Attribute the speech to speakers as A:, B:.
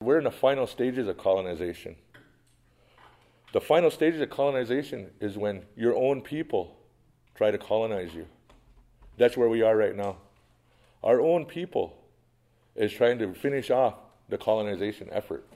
A: We're in the final stages of colonization. The final stages of colonization is when your own people try to colonize you. That's where we are right now. Our own people is trying to finish off the colonization effort.